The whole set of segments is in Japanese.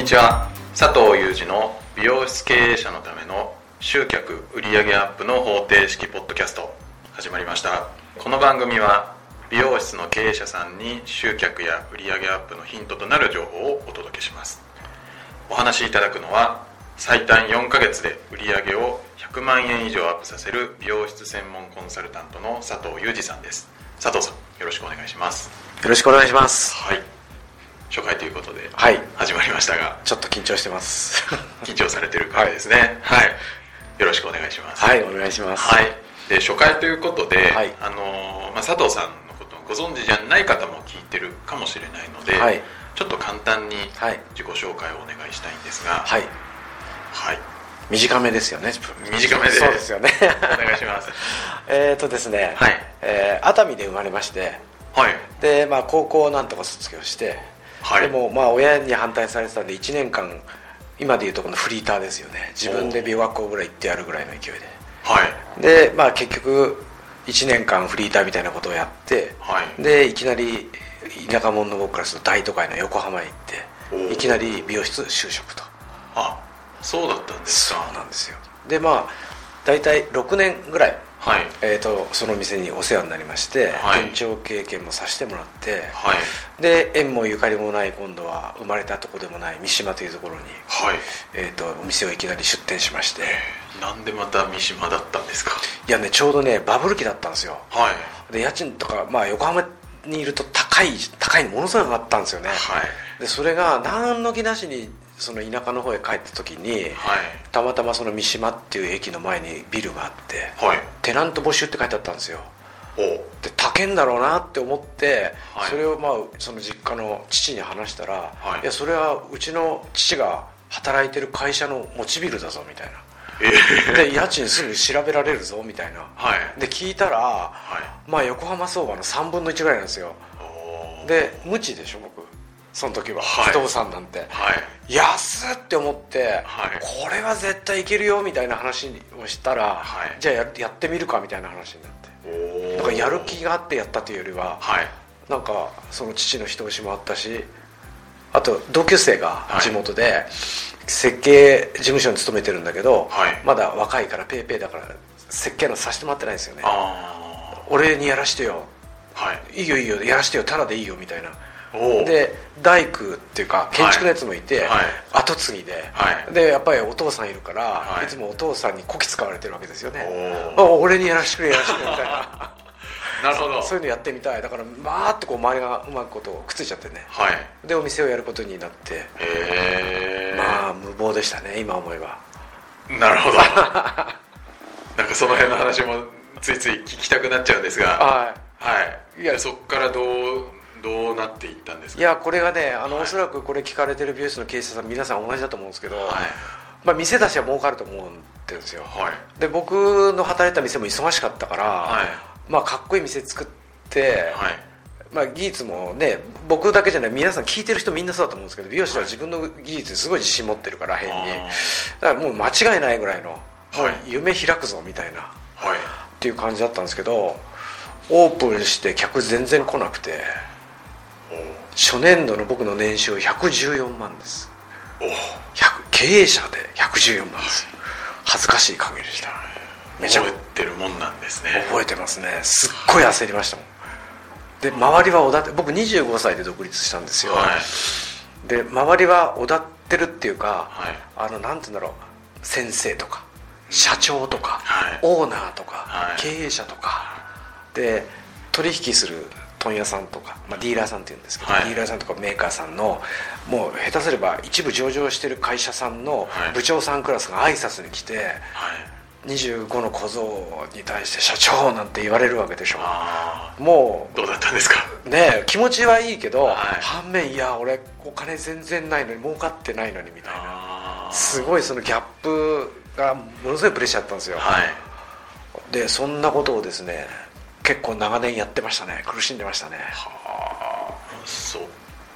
にちは。佐藤裕二の美容室経営者のための集客売上アップの方程式ポッドキャスト始まりました。この番組は美容室の経営者さんに集客や売上アップのヒントとなる情報をお届けします。お話しいただくのは最短4ヶ月で売上を100万円以上アップさせる美容室専門コンサルタントの佐藤裕二さんです。佐藤さんよろしくお願いします。よろしくお願いします。はい。初回ということで。はい。始ましたが。ちょっと緊張してます。緊張されてる回ですね。はい、よろしくお願いします。はいお願いします。はい。で初回ということで、はい。あのまあ、佐藤さんのことをご存知じゃない方も聞いてるかもしれないので、はい。ちょっと簡単にはい。自己紹介をお願いしたいんですが。はい。はい。短めですよね。短めで。そうですよね。お願いします。えっとですね、はい。えー熱海で生まれまして。はい。で、まあ、高校をなんとか卒業して、はい。でもまあ親に反対されてたんで1年間今でいうとこのフリーターですよね。自分で美容学校ぐらい行ってやるぐらいの勢いはい。ででまあ結局1年間フリーターみたいなことをやってはい。でいきなり田舎者の僕からすると大都会の横浜へ行っていきなり美容室就職と。あそうだったんですそうかなんですよ。でまあ大体6年ぐらい、はい。えー、とその店にお世話になりまして、はい。店長経験もさせてもらってはい。で縁もゆかりもない今度は生まれたとこでもない三島というところに、はい。えー、とお店をいきなり出店しまして。なんでまた三島だったんですか？いやねちょうどねバブル期だったんですよ。はい。で家賃とか、まあ、横浜にいると高い高いのものすごい上がったんですよね、はい。でそれが何の気なしにその田舎の方へ帰った時にはい。たまたまその三島っていう駅の前にビルがあってはいテナント募集って書いてあったんですよ。お。で高いんだろうなって思って、はい。それをまあその実家の父に話したら、はい。い、やそれはうちの父が働いてる会社の持ちビルだぞみたいえなで家賃すぐ調べられるぞみたいな。はい。で聞いたらはい。まあ横浜相場の3分の1ぐらいなんですよ。で無知でしょ僕その時は、はい。不動産なんて。はい。安っって思って、はい。これは絶対いけるよみたいな話をしたら、はい。じゃあややってみるかみたいな話になって。だからやる気があってやったというよりははい。なんかその父の人押しもあったしあと同級生が地元で設計事務所に勤めてるんだけど、はい。まだ若いからペーペーだから設計のさせてもらってないんですよね。あ俺にやらしてよ。あはい。いいよいいよやらしてよただでいいよみたいなで大工っていうか建築のやつもいて、はい。後継ぎで、はい。でやっぱりお父さんいるから、はい。い、つもお父さんにこき使われてるわけですよね。俺にやらしてくれやらしてくれみたいな。なるほど。そういうのやってみたい。だからまーってこう前がうまくことをくっついちゃってね。はい。でお店をやることになって。まあ無謀でしたね今思えば。なるほど。なんかその辺の話もついつい聞きたくなっちゃうんですが。ははい。いやでそこからどうどうなっていったんですか？いいやこれがねあの、はいおそらくこれ聞かれてる美容室の経営者さん皆さん同じだと思うんですけど、はい。まあ、店出しは儲かると思うんですよ。はい。で僕の働いた店も忙しかったから、はい。まあかっこいい店作って、はい。まあ、技術もね僕だけじゃない皆さん聞いてる人みんなそうだと思うんですけど美容師は自分の技術にすごい自信持ってるから変に。あだからもう間違いないぐらいの、夢開くぞみたいなっはい。ていう感じだったんですけどオープンして客全然来なくて初年度の僕の年収114万です。おお100経営者で114万です。恥ずかしい限りでした。めちゃ覚くえてるもんなんですね。覚えてますね。すっごい焦りましたもん。で周りはおだて僕25歳で独立したんですよ、はい。で周りはおだってるっていうか、はい。あのなんて言うんだろう。先生とか社長とか、はい。オーナーとか、はい。経営者とか。で取引する問屋さんとか、まあ、ディーラーさんって言うんですけど、はい。ディーラーさんとかメーカーさんのもう下手すれば一部上場してる会社さんのはい。部長さんクラスが挨拶に来て、はい。25の小僧に対して「社長」なんて言われるわけでしょ。あもあどうだったんですか？うね気持ちはいいけど、はい。反面いや俺お金全然ないのに儲かってないのにみたいな。すごいそのギャップがものすごいプレッシャーだったんですよ、はい。でそんなことをですね結構長年やってましたね。苦しんでましたね。はあ。そっ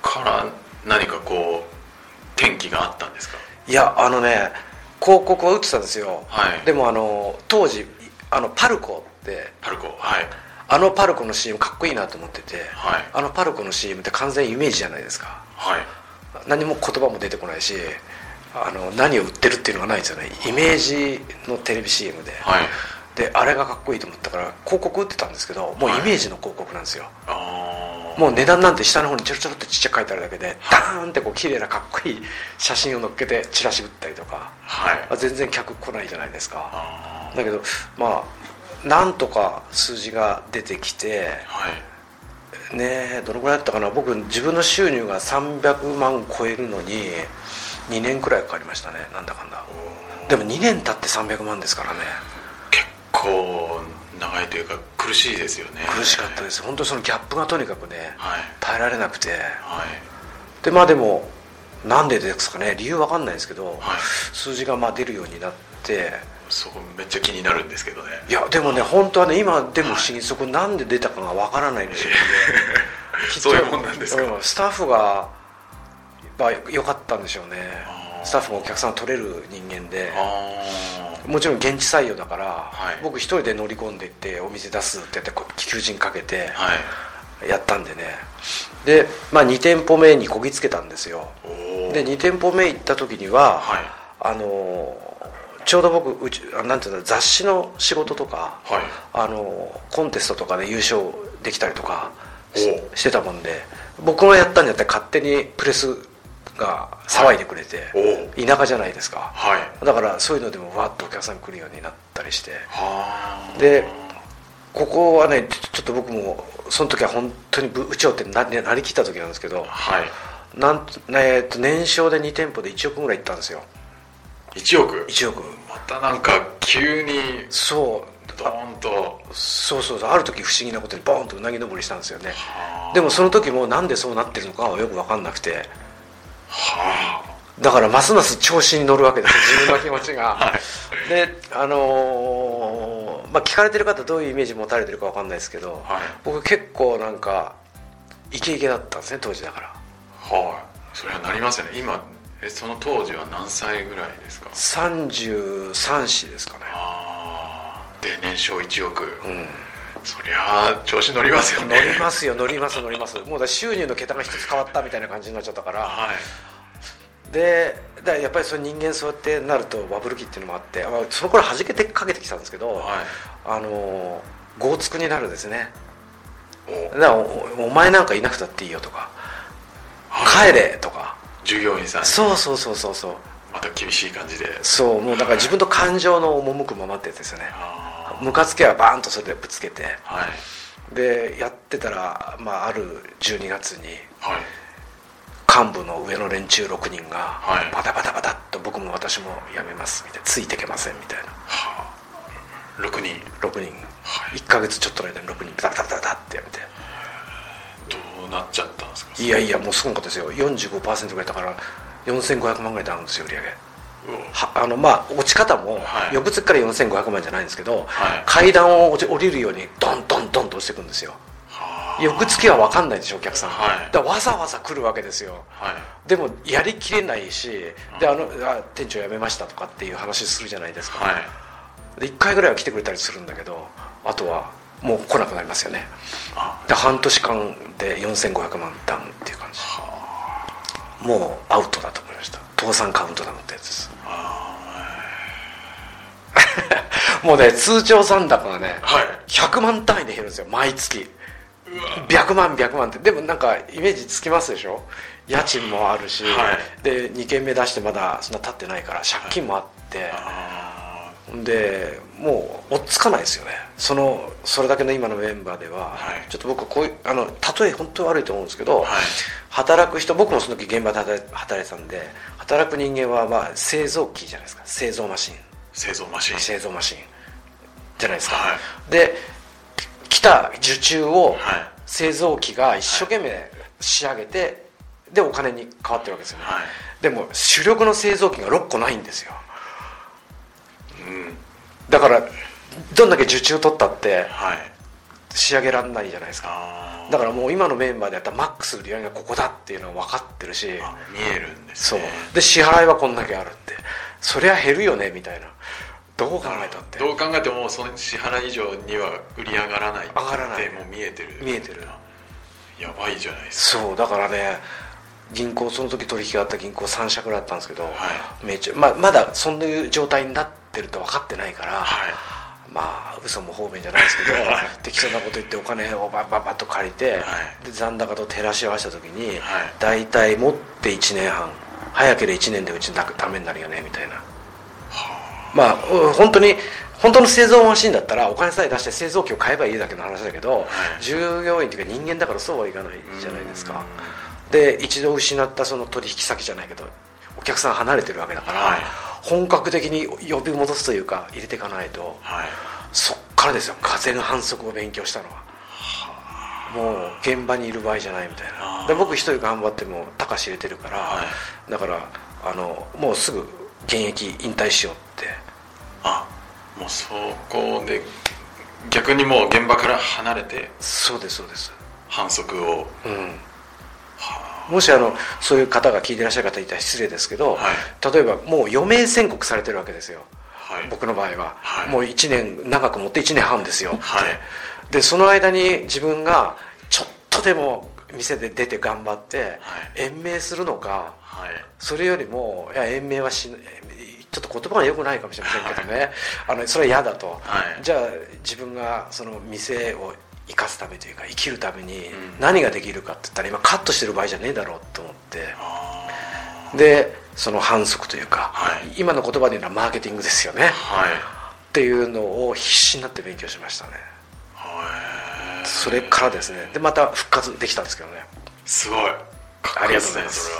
から何かこう転機があったんですか？いやあのね広告は打ってたんですよ、はい。でもあの当時あのパルコってパルコはい。あのパルコの CM かっこいいなと思ってて、はい。あのパルコの CM って完全イメージじゃないですか。はい。何も言葉も出てこないしあの何を売ってるっていうのがないんですよね。イメージのテレビ CM で、はいであれがかっこいいと思ったから広告売ってたんですけどもうイメージの広告なんですよ、ああもう値段なんて下の方にちょろちょろってちっちゃく書いてあるだけでダーンってこう綺麗なかっこいい写真を載っけてチラシ売ったりとかはい。あ全然客来ないじゃないですか。あだけどまあなんとか数字が出てきてーはい。ねえどのぐらいだったかな？僕自分の収入が300万超えるのに2年くらいかかりましたね。なんだかんだ。でも2年経って300万ですからね。結構長いというか苦しいですよね。苦しかったです。本当そのギャップがとにかくねはい。耐えられなくて。はい。でまあでもなんでですかね理由わかんないですけど、はい。数字がまあ出るようになって。そこめっちゃ気になるんですけどね。いやでもね本当はね今でも不思議、そこなんで出たかがわからないんですよ、きっと。そういうもんなんですか。うんスタッフがまあ良かったんでしょうね。スタッフもお客さん取れる人間で。あもちろん現地採用だから、はい。僕一人で乗り込んでいってお店出すってやって求人かけてやったんでね。で、まあ、2店舗目にこぎつけたんですよ。で2店舗目行った時には、はい。あのちょうど僕うちあなんていうんだ雑誌の仕事とか、はい。あのコンテストとかで優勝できたりとかしおしてたもんで僕がやったんじゃなくて勝手にプレスが騒いでくれて、お田舎じゃないですか。はい。だからそういうのでもわっとお客さん来るようになったりして。はあ。でここはねちょっと僕もその時は本当に部長ってななりきった時なんですけどはい。なんと、えーと年商で2店舗で1億ぐらいいったんですよ。1億？1億。またなんか急にそう。ドーンと。そうそうそう。ある時不思議なことにボーンとうなぎ登りしたんですよね。はあ。でもその時もなんでそうなってるのかはよく分かんなくてはだからますます調子に乗るわけです自分の気持ちが、はい。であのーまあ聞かれてる方どういうイメージ持たれてるか分かんないですけど、はい。僕結構なんかイケイケだったんですね当時だから。はい。それはなりますよね。今えその当時は何歳ぐらいですか？33歳ですかね。ああで年商1億、うんそりゃあ調子乗りますよね。乗りますよ乗ります乗ります。もうだ収入の桁が一つ変わったみたいな感じになっちゃったから。はい。でだやっぱりその人間そうやってなるとバブル期っていうのもあって、まあ、その頃弾けてかけてきたんですけど、はい。あの豪つくになるんですね。お。だからおお前なんかいなくたっていいよとか。はい。帰れとか。従業員さんに。そうそうそうそうそう。また厳しい感じで。そうもうだから自分と感情の赴くままってやつですよねあムカつけはバーンとそれでぶつけて。あはい。でやってたら、まあ、ある12月にはい。幹部の上の連中6人がはい。バタバタバタっと僕も私も辞めますみたいな。ついてけませんみたいな。はあ。6人。6人、1か月ちょっとの間に6人バタバタバタってやめて。どうなっちゃったんですか？いやいやもうすごかったですよ。45%ぐらいだから4500万ぐらいダウンですよ売り上げあのまあ落ち方もはい。翌月から4500万じゃないんですけど、はい。階段を落ち降りるようにドンドンドンと落ちていくんですよ。はあ。翌月は分かんないでしょお客さん、はい。だわざわざ来るわけですよ。はい。でもやりきれないしであのあ店長辞めましたとかっていう話するじゃないですか、はい。で1回ぐらいは来てくれたりするんだけどあとはもう来なくなりますよね。あ。で半年間で4500万ダウンっていう感じ。もうアウトだと思いました。倒産カウントダウンってやつです もうね通帳残高がねはい。100万単位で減るんですよ毎月。100万100万って。でもなんかイメージつきますでしょ？家賃もあるし、はで2軒目出してまだそんな経ってないから借金もあって、あでもう追っつかないですよね。そのそれだけの今のメンバーでは、はい。ちょっと僕こういうあの例え本当に悪いと思うんですけど、はい。働く人僕もその時現場で働い働いてたんで働く人間はまあ製造機じゃないですか。製造マシン製造マシン。製造マシン。じゃないですか、はで来た受注をはい。製造機が一生懸命仕上げてでお金に変わってるわけですよね、はい。でも主力の製造機が6個ないんですよ。うん。だからどんだけ受注取ったってはい。仕上げられないじゃないですか。あだからもう今のメンバーでやったらマックス売り上げがここだっていうのは分かってるし。見えるんですそう。ねで支払いはこんだけあるって。そりゃ減るよねみたいなどう考えたって？どう考えてもその支払い以上には売り上がらない上がらない。ってもう見えてる。見えてる。やばいじゃないですそうだからね銀行その時取引があった銀行3社ぐらいあったんですけど、はめっちゃままだそんな状態になってると分かってないから、はい。まあ嘘も方便じゃないですけど はい。適当なこと言ってお金をバッバッバッと借りて、はい。で残高と照らし合わせた時に、はい。大体持って1年半早ければ1年でうちのためになるよねみたいなまあうん本当に本当の製造マシンだったらお金さえ出して製造機を買えばいいだけの話だけど、従業員というか人間だからそうはいかないじゃないですか。で一度失ったその取引先じゃないけどお客さん離れてるわけだから、はい。本格的に呼び戻すというか入れていかないとはい。そっからですよ。風の反則を勉強したのは。もう現場にいる場合じゃないみたいな。で僕一人頑張っても高し入れてるから、はだからあのもうすぐ現役引退しようあもうそこで逆にもう現場から離れてそうですそうです。反則を。うん。もしあのそういう方が聞いてらっしゃる方いたら失礼ですけど、はい。例えばもう余命宣告されてるわけですよ。はい。僕の場合は、はい。もう1年長く持って1年半ですよ。って、はい。でその間に自分がちょっとでも店で出て頑張って、延命するのかはい。それよりもいや延命はしちょっと言葉が良くないかもしれませんけどね、あのそれは嫌だと、はい。じゃあ自分がその店を生かすためというか生きるためにん。何ができるかって言ったら今カットしてる場合じゃねえだろうと思って。あでその反則というか、はい。今の言葉で言うのはマーケティングですよね。ーはい。っていうのを必死になって勉強しましたね。はいそれからですね。でまた復活できたんですけどね。すごい。ありがとうございます。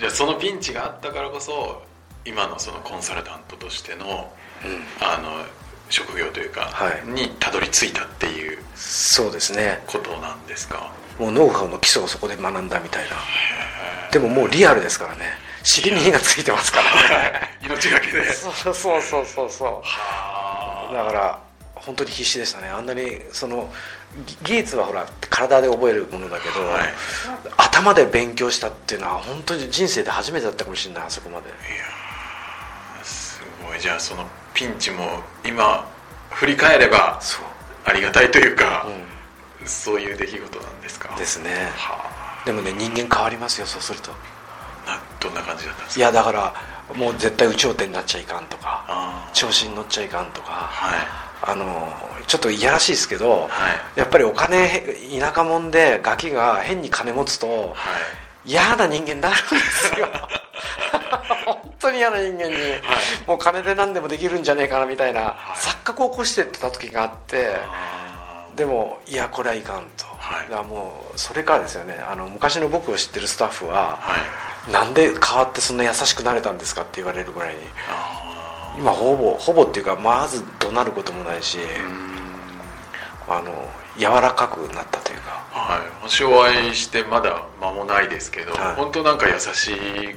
じゃあそのピンチがあったからこそ今のそのコンサルタントとしてのあの職業というか、はい。にたどり着いたっていうそうですね。ことなんですか？もうノウハウの基礎をそこで学んだみたいな。でももうリアルですからね。尻に火がついてますからね。命がけで そうそうそうそうそはうだから本当に必死でしたね。あんなにそのぎ技術はほら体で覚えるものだけど、はい。頭で勉強したっていうのは本当に人生で初めてだったかもしれないあそこまで。あすごい。じゃあそのピンチも今振り返ればありがたいというか、うそういう出来事なんですか？ん、ですね。はでもね人間変わりますよそうすると。あなどんな感じだったんですか？いやだからもう絶対有頂天になっちゃいかんとか調子に乗っちゃいかんとかはい。あのちょっといやらしいですけど、はい。やっぱりお金田舎者でガキが変に金持つとはい。嫌な人間になるんですよ。本 当に嫌な人間に、もう金で何でもできるんじゃねえかなみたいな、い。錯覚を起こしてた時があってでもいやこれはいかんと、はい。だもうそれからですよね。あの昔の僕を知ってるスタッフは、はい。なんで変わってそんな優しくなれたんですかって言われるぐらいにあ今ほぼほぼっていうかまず怒鳴ることもないし、あの柔らかくなったというか。はい。私お会いしてまだ間もないですけど、はい。本当なんか優しい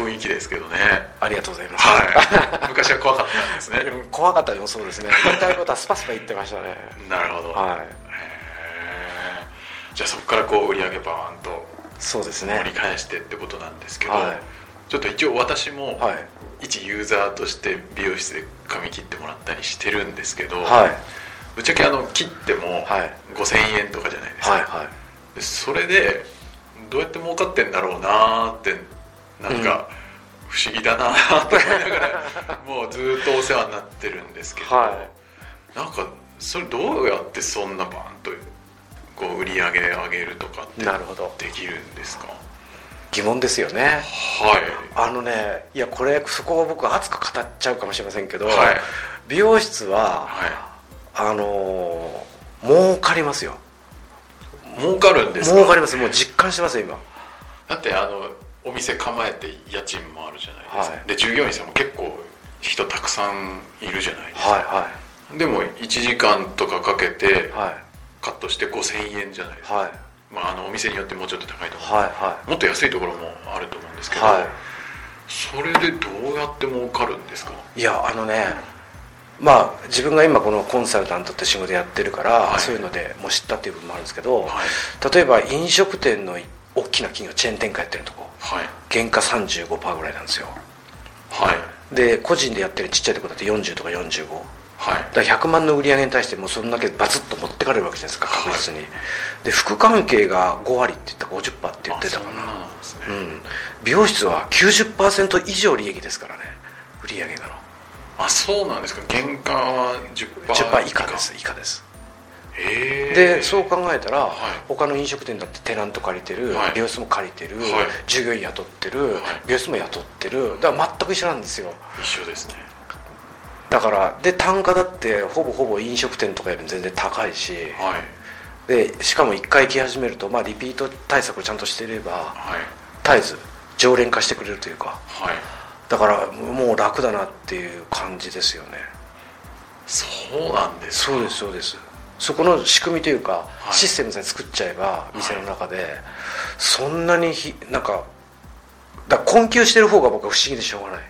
雰囲気ですけどね。ありがとうございます、はい。昔は怖かったんですね。怖かったでもそうですね。言いたいことはスパスパ言ってましたね。なるほど、はい。じゃあそこからこう売り上げバーンとそうです盛りね返してってことなんですけど、はい。ちょっと一応私もはい。一ユーザーとして美容室で髪切ってもらったりしてるんですけど、はい。ぶっちゃけあの切ってもはい。5000円とかじゃないですか、はいはい。でそれでどうやって儲かってんだろうなーってなんか不思議だなーって思いながらもうずっとお世話になってるんですけど、はなんかそれどうやってそんなバーンとこう売り上げ上げるとかってなるほど。できるんですか？疑問ですよね。はい。あのねいやこれそこを僕熱く語っちゃうかもしれませんけど、はい。美容室ははあのー儲かりますよ。い儲かるんですか？儲かります。もう実感してますよ今。だってあのお店構えて家賃もあるじゃないですか、はい。で従業員さんも結構人たくさんいるじゃないですか、はいはでも1時間とかかけてカットして5000円じゃないですか、はい。まあ、あのお店によってもうちょっと高いと思う、はいはもっと安いところもあると思うんですけど、はそれでどうやって儲かるんですか？いいやあのねまあ自分が今このコンサルタントって仕事やってるから、はい。そういうのでもう知ったっていう部分もあるんですけど、はい。例えば飲食店の大きな企業チェーン展開やってるとこはい。原価35%ぐらいなんですよ。はい。で個人でやってるちっちゃいとこだって40とか45はい。だから100万の売り上げに対してもうそんだけバツッと持ってかれるわけじゃないですか確実に、で副関係が5割って言ったか50%って言ってたかな。ななんですね、うん。美容室は90%以上利益ですからね売り上げが。のあそうなんですか。原価は 10%, 10%以下です以下ですでそう考えたら、はい。他の飲食店だってテナント借りてる、はい。美容室も借りてる、はい。従業員雇ってる、はい。美容室も雇ってるだから全く一緒なんですよ。一緒ですね。だからで単価だってほぼほぼ飲食店とかよりも全然高いしはい。でしかも1回来始めると、まあ、リピート対策をちゃんとしていればはい。絶えず常連化してくれるというか。はい。だからもう楽だなっていう感じですよね。そうなんですか。そうですそうですそこの仕組みというか、はい。システムさえ作っちゃえば店の中で、そんなにひなんかだ困窮してる方が僕は不思議でしょうがない。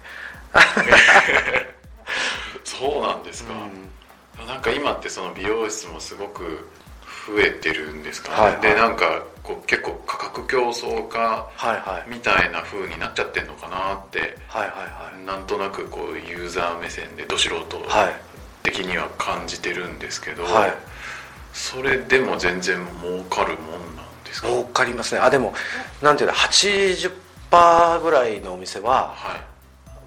そうなんですか、なんか今ってその美容室もすごく増えてるんですかね、はいはい。でなんかこう結構価格競争化はいはい。みたいな風になっちゃってんのかなってはいはいなんとなくこうユーザー目線でど素人はいはい。的には感じてるんですけど、はいそれでも全然儲かるもんなんですか？儲かりますね。あでもなんていうの80%ぐらいのお店ははい。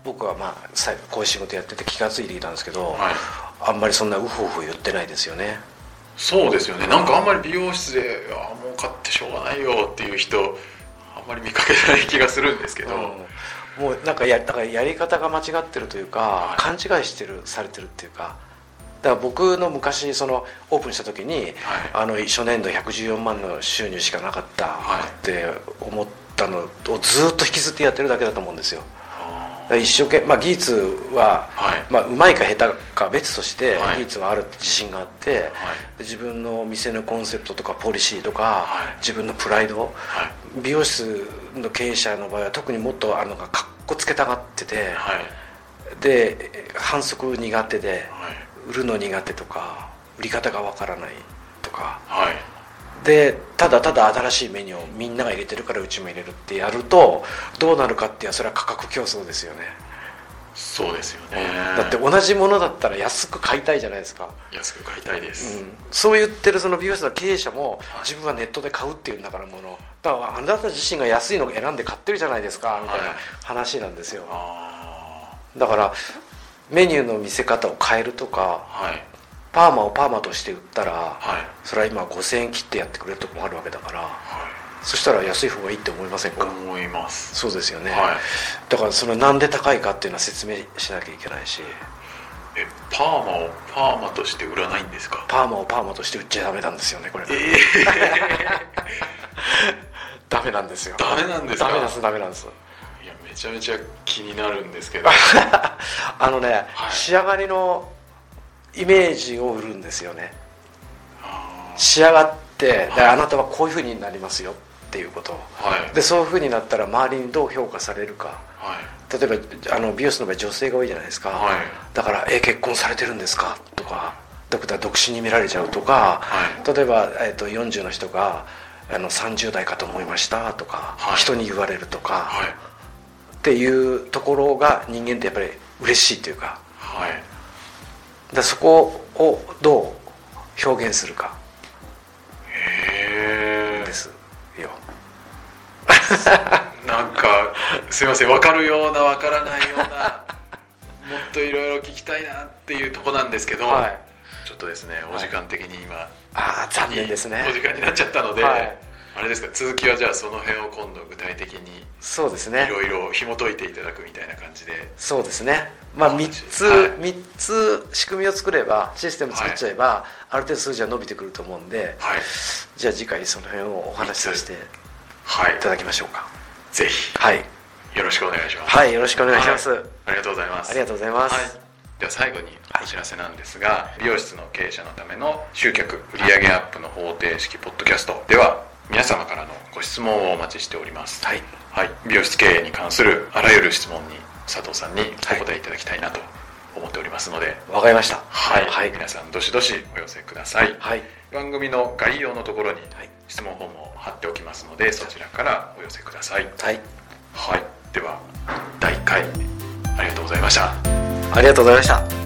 僕はまあさこういう仕事やってて気が付いていたんですけど、はい。あんまりそんなウフウフ言ってないですよね。そうですよね。なんかあんまり美容室で「ああ儲かってしょうがないよ」っていう人あんまり見かけない気がするんですけど、うん。もうなんかやだからやり方が間違ってるというか、はい。勘違いしてるされてるっていうかだから僕の昔そのオープンした時に、あの初年度114万の収入しかなかったはいって思ったのをずっと引きずってやってるだけだと思うんですよ。一生懸命、まあ、技術は、はい。まあ、うまいか下手か別としてはい。技術はある自信があって、で自分の店のコンセプトとかポリシーとか、はい。自分のプライドはい。美容室の経営者の場合は特にもっとあのかっこつけたがってて、はい。で反則苦手ではい売るの苦手とか売り方がわからないとか。はい。でただただ新しいメニューをみんなが入れてるからうちも入れるってやるとどうなるかっていうのはそれは価格競争ですよね。そうですよね。だって同じものだったら安く買いたいじゃないですか、安く買いたいです、うん、そう言ってるその美容室の経営者もはい自分はネットで買うっていうんだからもの。だからあなた自身が安いのを選んで買ってるじゃないですかみたいなはい。話なんですよ。あだからメニューの見せ方を変えるとかあはい。パーマをパーマとして売ったらはい。それは今5000円切ってやってくれるとこもあるわけだからはそしたら安い方がいいって思いませんいか？思います。そうですよね、はい。だからそのなんで高いかっていうのは説明しなきゃいけないし。えパーマをパーマとして売らないんですか？パーマをパーマとして売っちゃダメなんですよねこれ。ええ ダメなんですよ。ダメなんですか？ダメですダメなんですめちゃめちゃ気になるんですけど。あのね、はい。仕上がりのイメージを売るんですよね。あ仕上がって、であなたはこういうふうになりますよっていうことーはい。でそういうふうになったら周りにどう評価されるか。はい。例えばあの美容室の場合女性が多いじゃないですか、はい。だから「え結婚されてるんですか?」とかドクター独身に見られちゃうとか、は例えば、えー、と40の人があの30代かと思いました。とか、はい。人に言われるとか、はいっていうところが人間ってやっぱり嬉しいというか。はい。でそこをどう表現するか。ですよ。なんかすいません分かるような分からないような もっといろいろ聞きたいなっていうとこなんですけど、はい。ちょっとですねお時間的に今、ああ残念ですね。いいお時間になっちゃったので、はいあれですか続きはじゃあその辺を今度具体的にそうですね。いろいろ紐解いていただくみたいな感じで。そうですね。まあ3つ、はい。三つ仕組みを作ればシステム作っちゃえば、ある程度数字は伸びてくると思うんではい。じゃあ次回その辺をお話しさせていはい。ただきましょうか。ぜひ。はい。よろしくお願いします。はいよろしくお願いします、はい。ありがとうございます。ありがとうございます。はい、では最後にお知らせなんですが、美容室の経営者のための集客売上アップの方程式ポッドキャストでは皆様からのご質問をお待ちしております。はい。はい、美容室経営に関するあらゆる質問に佐藤さんにお答えいただきたいなと思っておりますので、わかりました。はい。はい。皆さんどしどしお寄せください、はい。番組の概要のところにはい。質問フォームを貼っておきますのでそちらからお寄せください。はい。はい。では第1回ありがとうございました。ありがとうございました